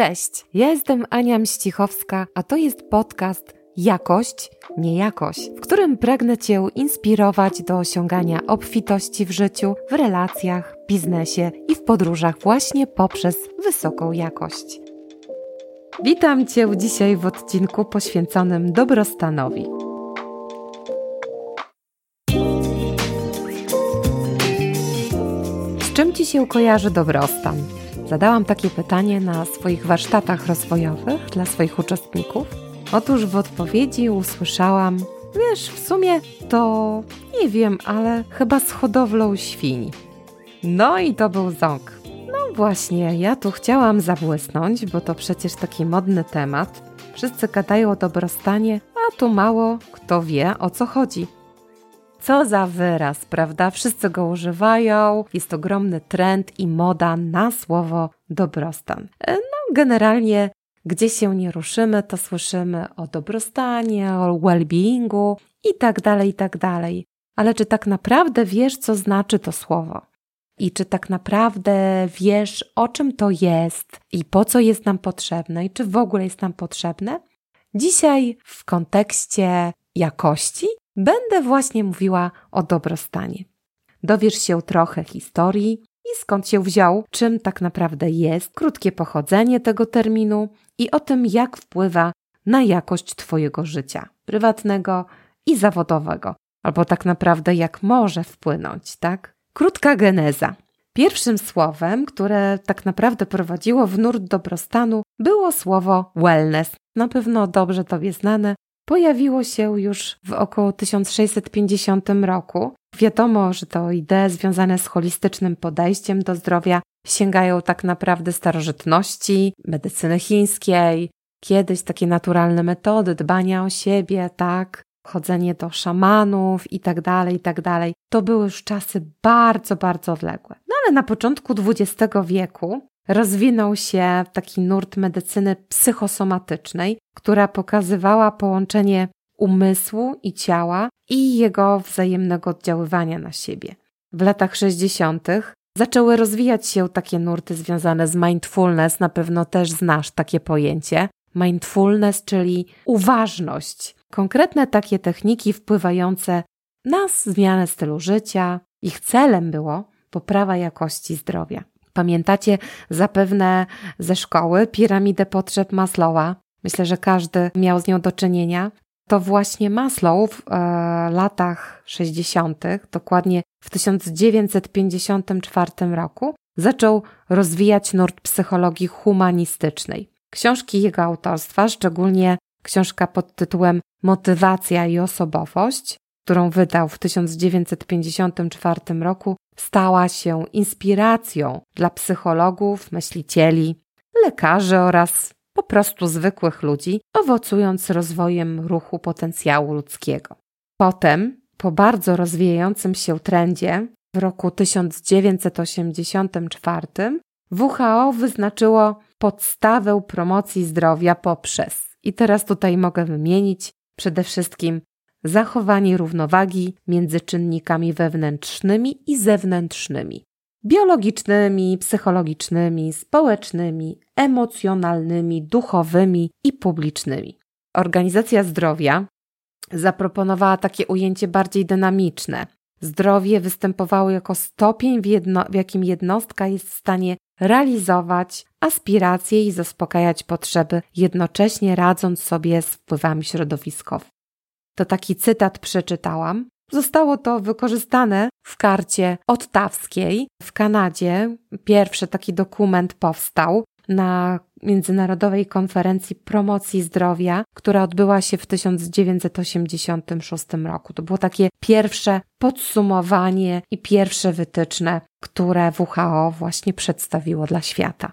Cześć, ja jestem Ania Mścichowska, a to jest podcast Jakość, nie jakość, w którym pragnę Cię inspirować do osiągania obfitości w życiu, w relacjach, biznesie i w podróżach właśnie poprzez wysoką jakość. Witam Cię dzisiaj w odcinku poświęconym dobrostanowi. Z czym Ci się kojarzy dobrostan? Zadałam takie pytanie na swoich warsztatach rozwojowych dla swoich uczestników. Otóż w odpowiedzi usłyszałam: Wiesz, w sumie to nie wiem, ale chyba z hodowlą świń. No i to był ząg. No właśnie, ja tu chciałam zabłysnąć, bo to przecież taki modny temat. Wszyscy gadają o dobrostanie, a tu mało kto wie o co chodzi. Co za wyraz, prawda? Wszyscy go używają, jest ogromny trend i moda na słowo dobrostan. E, no, generalnie, gdzie się nie ruszymy, to słyszymy o dobrostanie, o well-beingu i tak dalej, i tak dalej. Ale czy tak naprawdę wiesz, co znaczy to słowo? I czy tak naprawdę wiesz, o czym to jest i po co jest nam potrzebne, i czy w ogóle jest nam potrzebne? Dzisiaj w kontekście jakości będę właśnie mówiła o dobrostanie. Dowiesz się trochę historii i skąd się wziął, czym tak naprawdę jest, krótkie pochodzenie tego terminu i o tym, jak wpływa na jakość Twojego życia prywatnego i zawodowego, albo tak naprawdę jak może wpłynąć, tak? Krótka geneza. Pierwszym słowem, które tak naprawdę prowadziło w nurt dobrostanu, było słowo wellness. Na pewno dobrze Tobie znane, pojawiło się już w około 1650 roku. Wiadomo, że to idee związane z holistycznym podejściem do zdrowia sięgają tak naprawdę starożytności, medycyny chińskiej, kiedyś takie naturalne metody dbania o siebie, tak, chodzenie do szamanów i tak dalej, i tak dalej. To były już czasy bardzo, bardzo odległe. No ale na początku XX wieku rozwinął się taki nurt medycyny psychosomatycznej, która pokazywała połączenie umysłu i ciała i jego wzajemnego oddziaływania na siebie. W latach 60. zaczęły rozwijać się takie nurty związane z mindfulness, na pewno też znasz takie pojęcie. Mindfulness, czyli uważność. Konkretne takie techniki wpływające na zmianę stylu życia. Ich celem było poprawa jakości zdrowia. Pamiętacie zapewne ze szkoły piramidę potrzeb Maslowa. Myślę, że każdy miał z nią do czynienia. To właśnie Maslow w e, latach 60., dokładnie w 1954 roku, zaczął rozwijać nurt psychologii humanistycznej. Książki jego autorstwa, szczególnie książka pod tytułem Motywacja i osobowość, którą wydał w 1954 roku, stała się inspiracją dla psychologów, myślicieli, lekarzy oraz po prostu zwykłych ludzi, owocując rozwojem ruchu potencjału ludzkiego. Potem, po bardzo rozwijającym się trendzie, w roku 1984 WHO wyznaczyło podstawę promocji zdrowia poprzez, i teraz tutaj mogę wymienić przede wszystkim zachowanie równowagi między czynnikami wewnętrznymi i zewnętrznymi, biologicznymi, psychologicznymi, społecznymi, emocjonalnymi, duchowymi i publicznymi. Organizacja Zdrowia zaproponowała takie ujęcie bardziej dynamiczne. Zdrowie występowało jako stopień, w, jedno, w jakim jednostka jest w stanie realizować aspiracje i zaspokajać potrzeby, jednocześnie radząc sobie z wpływami środowiskowymi to taki cytat przeczytałam. Zostało to wykorzystane w karcie ottawskiej w Kanadzie. Pierwszy taki dokument powstał na Międzynarodowej Konferencji Promocji Zdrowia, która odbyła się w 1986 roku. To było takie pierwsze podsumowanie i pierwsze wytyczne, które WHO właśnie przedstawiło dla świata.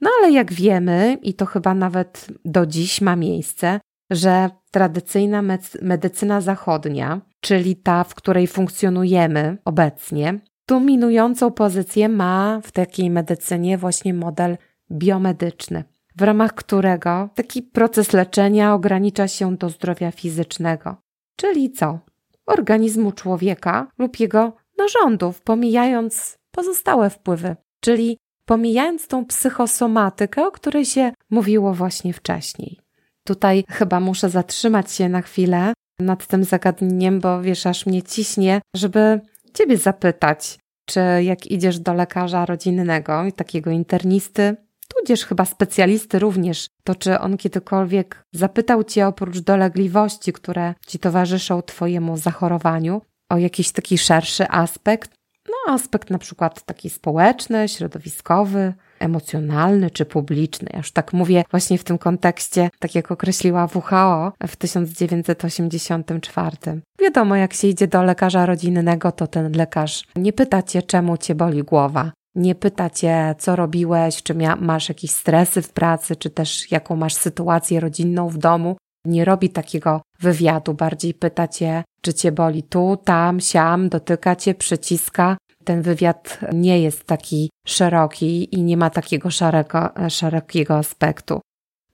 No ale jak wiemy, i to chyba nawet do dziś ma miejsce, że tradycyjna medycyna zachodnia, czyli ta, w której funkcjonujemy obecnie, dominującą pozycję ma w takiej medycynie właśnie model biomedyczny, w ramach którego taki proces leczenia ogranicza się do zdrowia fizycznego. Czyli co? Organizmu człowieka lub jego narządów, pomijając pozostałe wpływy, czyli pomijając tą psychosomatykę, o której się mówiło właśnie wcześniej. Tutaj chyba muszę zatrzymać się na chwilę nad tym zagadnieniem, bo wiesz, aż mnie ciśnie, żeby Ciebie zapytać, czy jak idziesz do lekarza rodzinnego, takiego internisty, tudzież chyba specjalisty również, to czy on kiedykolwiek zapytał Cię oprócz dolegliwości, które Ci towarzyszą Twojemu zachorowaniu, o jakiś taki szerszy aspekt? No, aspekt na przykład taki społeczny, środowiskowy, emocjonalny czy publiczny. Ja już tak mówię właśnie w tym kontekście, tak jak określiła WHO w 1984. Wiadomo, jak się idzie do lekarza rodzinnego, to ten lekarz nie pyta cię, czemu cię boli głowa. Nie pyta cię, co robiłeś, czy masz jakieś stresy w pracy, czy też jaką masz sytuację rodzinną w domu. Nie robi takiego wywiadu, bardziej pyta cię, czy cię boli tu, tam, siam, dotyka cię, przyciska, ten wywiad nie jest taki szeroki i nie ma takiego szarego, szerokiego aspektu.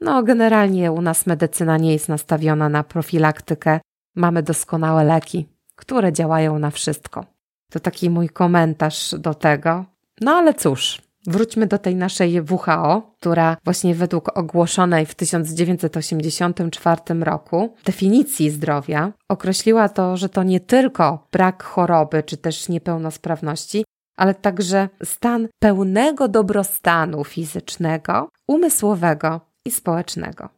No, generalnie u nas medycyna nie jest nastawiona na profilaktykę. Mamy doskonałe leki, które działają na wszystko. To taki mój komentarz do tego. No ale cóż, Wróćmy do tej naszej WHO, która właśnie według ogłoszonej w 1984 roku definicji zdrowia określiła to, że to nie tylko brak choroby czy też niepełnosprawności, ale także stan pełnego dobrostanu fizycznego, umysłowego i społecznego.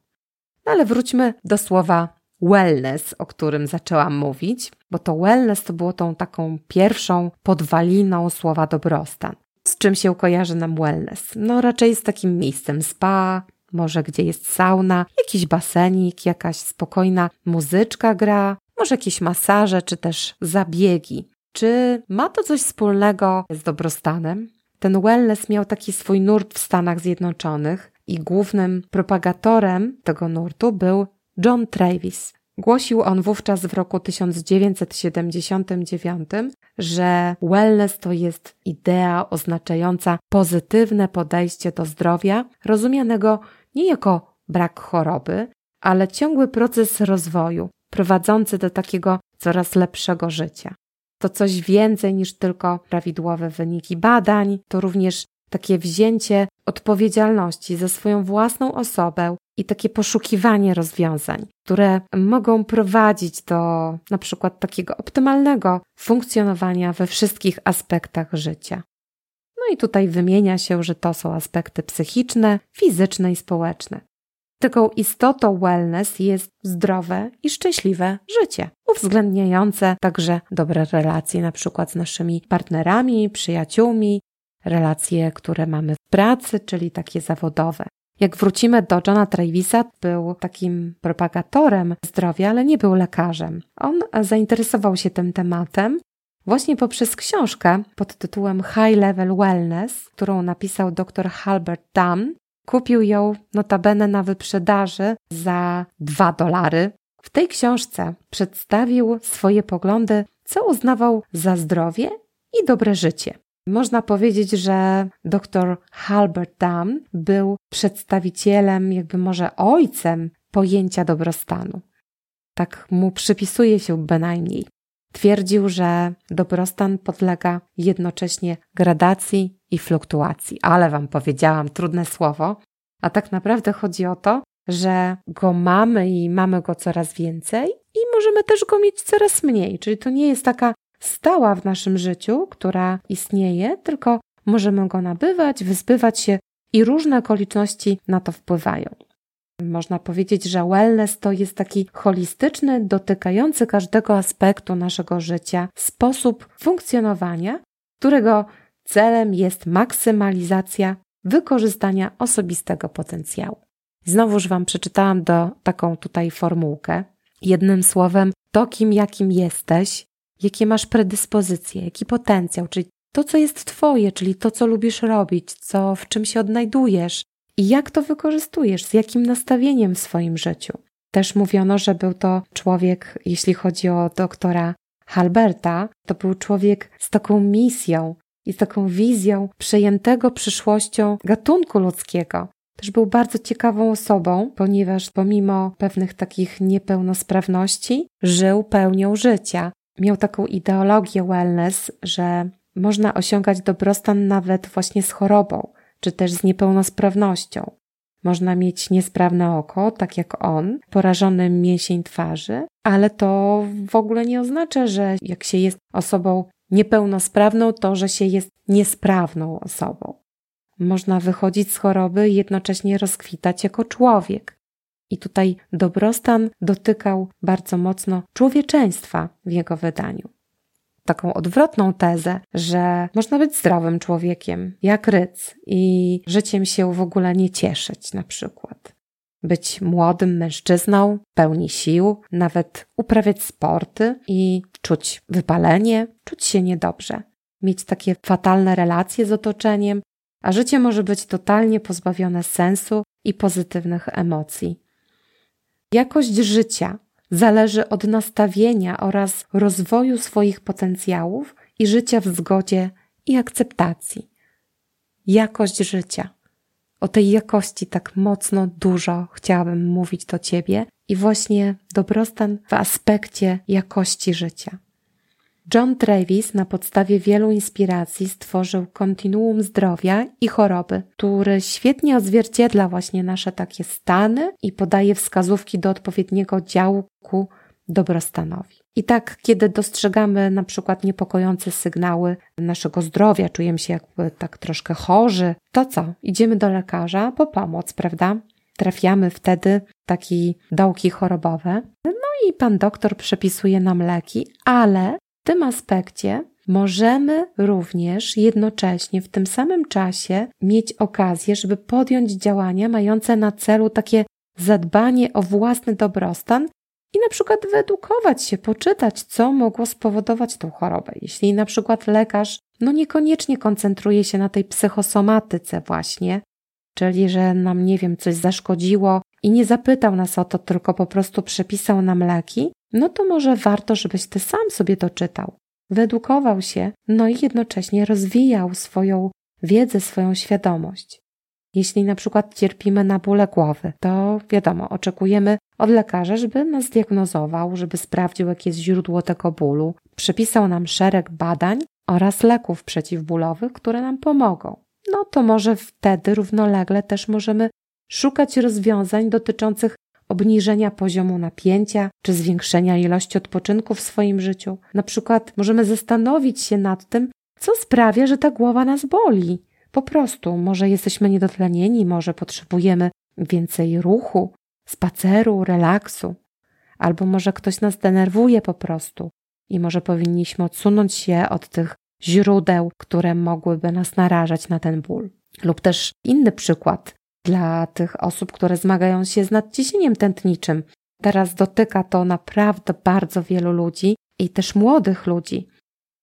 No ale wróćmy do słowa wellness, o którym zaczęłam mówić, bo to wellness to było tą taką pierwszą podwaliną słowa dobrostan. Z czym się kojarzy nam wellness? No raczej z takim miejscem spa, może gdzie jest sauna, jakiś basenik, jakaś spokojna muzyczka gra, może jakieś masaże czy też zabiegi. Czy ma to coś wspólnego z dobrostanem? Ten wellness miał taki swój nurt w Stanach Zjednoczonych i głównym propagatorem tego nurtu był John Travis. Głosił on wówczas w roku 1979, że wellness to jest idea oznaczająca pozytywne podejście do zdrowia, rozumianego nie jako brak choroby, ale ciągły proces rozwoju, prowadzący do takiego coraz lepszego życia. To coś więcej niż tylko prawidłowe wyniki badań, to również takie wzięcie odpowiedzialności za swoją własną osobę i takie poszukiwanie rozwiązań, które mogą prowadzić do na przykład takiego optymalnego funkcjonowania we wszystkich aspektach życia. No i tutaj wymienia się, że to są aspekty psychiczne, fizyczne i społeczne. Taką istotą wellness jest zdrowe i szczęśliwe życie, uwzględniające także dobre relacje, na przykład z naszymi partnerami, przyjaciółmi, relacje, które mamy w pracy, czyli takie zawodowe. Jak wrócimy do Johna Travisa, był takim propagatorem zdrowia, ale nie był lekarzem. On zainteresował się tym tematem właśnie poprzez książkę pod tytułem High Level Wellness, którą napisał dr Halbert Dunn. Kupił ją notabene na wyprzedaży za 2 dolary. W tej książce przedstawił swoje poglądy, co uznawał za zdrowie i dobre życie. Można powiedzieć, że dr Halbert Dunn był przedstawicielem, jakby może ojcem pojęcia dobrostanu. Tak mu przypisuje się bynajmniej. Twierdził, że dobrostan podlega jednocześnie gradacji i fluktuacji. Ale wam powiedziałam trudne słowo, a tak naprawdę chodzi o to, że go mamy i mamy go coraz więcej i możemy też go mieć coraz mniej. Czyli to nie jest taka stała w naszym życiu, która istnieje, tylko możemy go nabywać, wyzbywać się i różne okoliczności na to wpływają. Można powiedzieć, że wellness to jest taki holistyczny, dotykający każdego aspektu naszego życia sposób funkcjonowania, którego celem jest maksymalizacja wykorzystania osobistego potencjału. Znowuż Wam przeczytałam do taką tutaj formułkę. Jednym słowem, to kim jakim jesteś, jakie masz predyspozycje, jaki potencjał, czyli to, co jest Twoje, czyli to, co lubisz robić, co, w czym się odnajdujesz i jak to wykorzystujesz, z jakim nastawieniem w swoim życiu. Też mówiono, że był to człowiek, jeśli chodzi o doktora Halberta, to był człowiek z taką misją i z taką wizją przejętego przyszłością gatunku ludzkiego. Też był bardzo ciekawą osobą, ponieważ pomimo pewnych takich niepełnosprawności żył pełnią życia miał taką ideologię wellness, że można osiągać dobrostan nawet właśnie z chorobą, czy też z niepełnosprawnością. Można mieć niesprawne oko, tak jak on, porażony mięsień twarzy, ale to w ogóle nie oznacza, że jak się jest osobą niepełnosprawną, to że się jest niesprawną osobą. Można wychodzić z choroby i jednocześnie rozkwitać jako człowiek. I tutaj dobrostan dotykał bardzo mocno człowieczeństwa w jego wydaniu. Taką odwrotną tezę, że można być zdrowym człowiekiem, jak ryc, i życiem się w ogóle nie cieszyć, na przykład. Być młodym mężczyzną, pełni sił, nawet uprawiać sporty i czuć wypalenie, czuć się niedobrze, mieć takie fatalne relacje z otoczeniem, a życie może być totalnie pozbawione sensu i pozytywnych emocji. Jakość życia zależy od nastawienia oraz rozwoju swoich potencjałów i życia w zgodzie i akceptacji. Jakość życia. O tej jakości tak mocno dużo chciałabym mówić do Ciebie i właśnie dobrostan w aspekcie jakości życia. John Travis na podstawie wielu inspiracji stworzył kontinuum zdrowia i choroby, który świetnie odzwierciedla właśnie nasze takie stany i podaje wskazówki do odpowiedniego działu ku dobrostanowi. I tak, kiedy dostrzegamy na przykład niepokojące sygnały naszego zdrowia, czujemy się jakby tak troszkę chorzy, to co? Idziemy do lekarza po pomoc, prawda? Trafiamy wtedy takie dołki chorobowe. No i pan doktor przepisuje nam leki, ale w tym aspekcie możemy również jednocześnie w tym samym czasie mieć okazję, żeby podjąć działania mające na celu takie zadbanie o własny dobrostan i na przykład wyedukować się, poczytać, co mogło spowodować tą chorobę. Jeśli na przykład lekarz no niekoniecznie koncentruje się na tej psychosomatyce właśnie, czyli że nam, nie wiem, coś zaszkodziło i nie zapytał nas o to, tylko po prostu przepisał nam leki, no to może warto, żebyś ty sam sobie to czytał, wyedukował się, no i jednocześnie rozwijał swoją wiedzę, swoją świadomość. Jeśli na przykład cierpimy na bóle głowy, to wiadomo, oczekujemy od lekarza, żeby nas diagnozował, żeby sprawdził, jakie jest źródło tego bólu, przepisał nam szereg badań oraz leków przeciwbólowych, które nam pomogą. No to może wtedy równolegle też możemy szukać rozwiązań dotyczących obniżenia poziomu napięcia czy zwiększenia ilości odpoczynku w swoim życiu. Na przykład możemy zastanowić się nad tym, co sprawia, że ta głowa nas boli. Po prostu, może jesteśmy niedotlenieni, może potrzebujemy więcej ruchu, spaceru, relaksu, albo może ktoś nas denerwuje po prostu i może powinniśmy odsunąć się od tych źródeł, które mogłyby nas narażać na ten ból. Lub też inny przykład dla tych osób, które zmagają się z nadciśnieniem tętniczym. Teraz dotyka to naprawdę bardzo wielu ludzi i też młodych ludzi.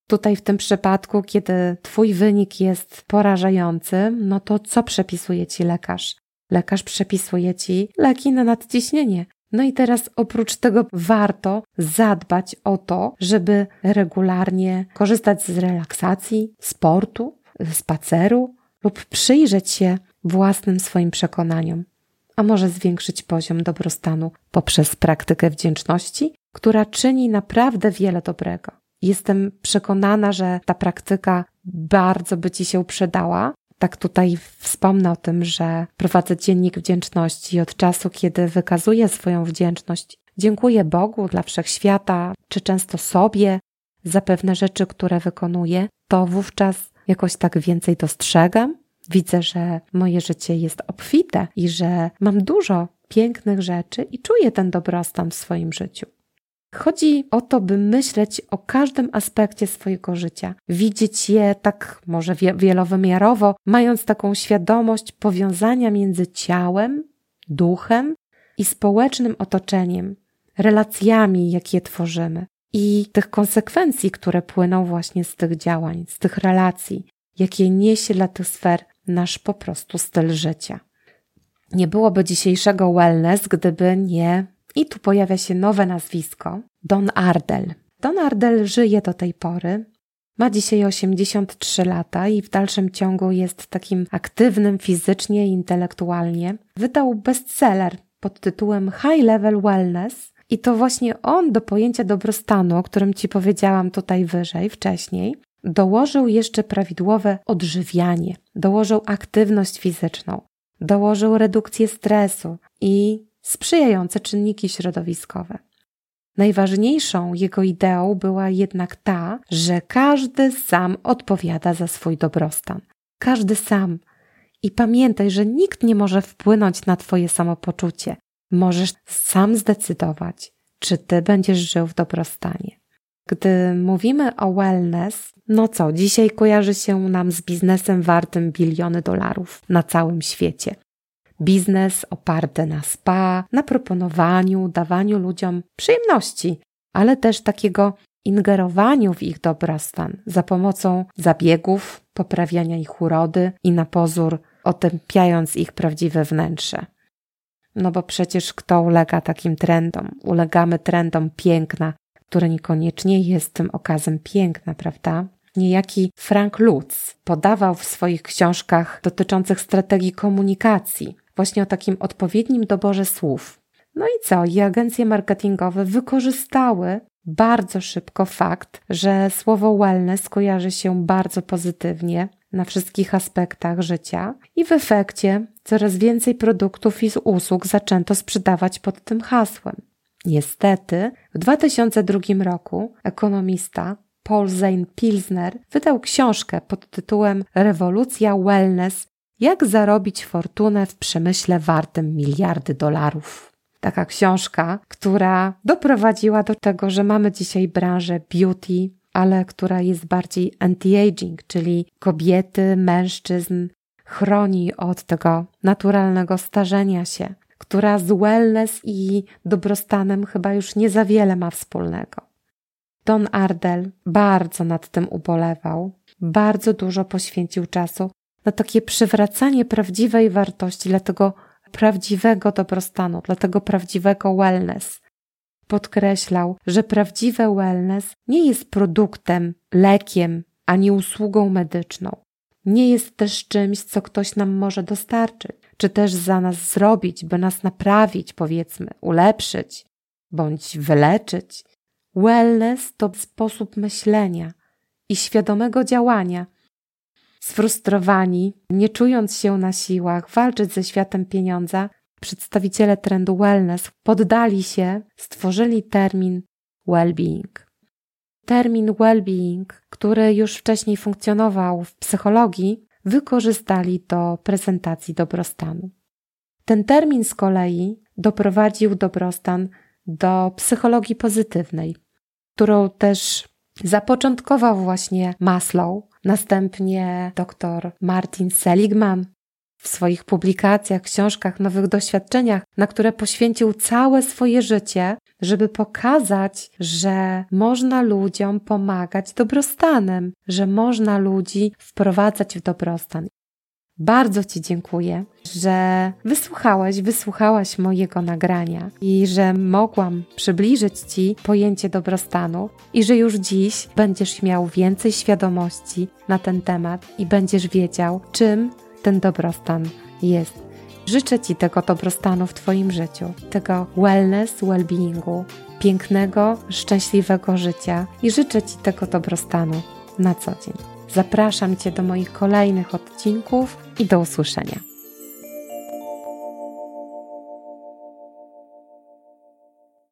Tutaj w tym przypadku, kiedy Twój wynik jest porażający, no to co przepisuje Ci lekarz? Lekarz przepisuje Ci leki na nadciśnienie. No i teraz oprócz tego warto zadbać o to, żeby regularnie korzystać z relaksacji, sportu, spaceru lub przyjrzeć się własnym swoim przekonaniom, a może zwiększyć poziom dobrostanu poprzez praktykę wdzięczności, która czyni naprawdę wiele dobrego. Jestem przekonana, że ta praktyka bardzo by Ci się przydała. Tak tutaj wspomnę o tym, że prowadzę dziennik wdzięczności od czasu, kiedy wykazuję swoją wdzięczność. Dziękuję Bogu dla wszechświata, czy często sobie za pewne rzeczy, które wykonuję, to wówczas jakoś tak więcej dostrzegam. Widzę, że moje życie jest obfite i że mam dużo pięknych rzeczy i czuję ten dobrostan w swoim życiu. Chodzi o to, by myśleć o każdym aspekcie swojego życia, widzieć je tak może wielowymiarowo, mając taką świadomość powiązania między ciałem, duchem i społecznym otoczeniem, relacjami, jakie tworzymy i tych konsekwencji, które płyną właśnie z tych działań, z tych relacji, jakie niesie dla tych sfer nasz po prostu styl życia. Nie byłoby dzisiejszego wellness, gdyby nie i tu pojawia się nowe nazwisko Don Ardel. Don Ardel żyje do tej pory. Ma dzisiaj 83 lata i w dalszym ciągu jest takim aktywnym fizycznie i intelektualnie. Wydał bestseller pod tytułem High Level Wellness i to właśnie on do pojęcia dobrostanu, o którym Ci powiedziałam tutaj wyżej, wcześniej, dołożył jeszcze prawidłowe odżywianie, dołożył aktywność fizyczną, dołożył redukcję stresu i sprzyjające czynniki środowiskowe. Najważniejszą jego ideą była jednak ta, że każdy sam odpowiada za swój dobrostan. Każdy sam. I pamiętaj, że nikt nie może wpłynąć na Twoje samopoczucie. Możesz sam zdecydować, czy Ty będziesz żył w dobrostanie. Gdy mówimy o wellness, no co, dzisiaj kojarzy się nam z biznesem wartym biliony dolarów na całym świecie. Biznes oparty na spa, na proponowaniu, dawaniu ludziom przyjemności, ale też takiego ingerowaniu w ich dobrostan za pomocą zabiegów, poprawiania ich urody i na pozór otępiając ich prawdziwe wnętrze. No bo przecież kto ulega takim trendom? Ulegamy trendom piękna, które niekoniecznie jest tym okazem piękna, prawda? Niejaki Frank Lutz podawał w swoich książkach dotyczących strategii komunikacji właśnie o takim odpowiednim doborze słów. No i co? I agencje marketingowe wykorzystały bardzo szybko fakt, że słowo wellness kojarzy się bardzo pozytywnie na wszystkich aspektach życia i w efekcie coraz więcej produktów i usług zaczęto sprzedawać pod tym hasłem. Niestety, w 2002 roku ekonomista Paul Zane Pilsner wydał książkę pod tytułem Rewolucja Wellness jak zarobić fortunę w przemyśle wartym miliardy dolarów. Taka książka, która doprowadziła do tego, że mamy dzisiaj branżę beauty, ale która jest bardziej anti-aging, czyli kobiety, mężczyzn, chroni od tego naturalnego starzenia się, która z wellness i dobrostanem chyba już nie za wiele ma wspólnego. Don Ardel bardzo nad tym ubolewał, bardzo dużo poświęcił czasu na takie przywracanie prawdziwej wartości, dla tego prawdziwego dobrostanu, dla tego prawdziwego wellness. Podkreślał, że prawdziwe wellness nie jest produktem, lekiem ani usługą medyczną. Nie jest też czymś, co ktoś nam może dostarczyć, czy też za nas zrobić, by nas naprawić, powiedzmy, ulepszyć bądź wyleczyć. Wellness to sposób myślenia i świadomego działania, Sfrustrowani, nie czując się na siłach walczyć ze światem pieniądza, przedstawiciele trendu wellness poddali się, stworzyli termin well-being. Termin well-being, który już wcześniej funkcjonował w psychologii, wykorzystali do prezentacji dobrostanu. Ten termin z kolei doprowadził dobrostan do psychologii pozytywnej, którą też zapoczątkował właśnie Maslow, następnie dr Martin Seligman w swoich publikacjach, książkach, nowych doświadczeniach, na które poświęcił całe swoje życie, żeby pokazać, że można ludziom pomagać dobrostanem, że można ludzi wprowadzać w dobrostan. Bardzo Ci dziękuję, że wysłuchałeś, wysłuchałaś mojego nagrania i że mogłam przybliżyć Ci pojęcie dobrostanu i że już dziś będziesz miał więcej świadomości na ten temat i będziesz wiedział, czym ten dobrostan jest. Życzę Ci tego dobrostanu w Twoim życiu, tego wellness, well-beingu, pięknego, szczęśliwego życia i życzę Ci tego dobrostanu na co dzień. Zapraszam Cię do moich kolejnych odcinków i do usłyszenia.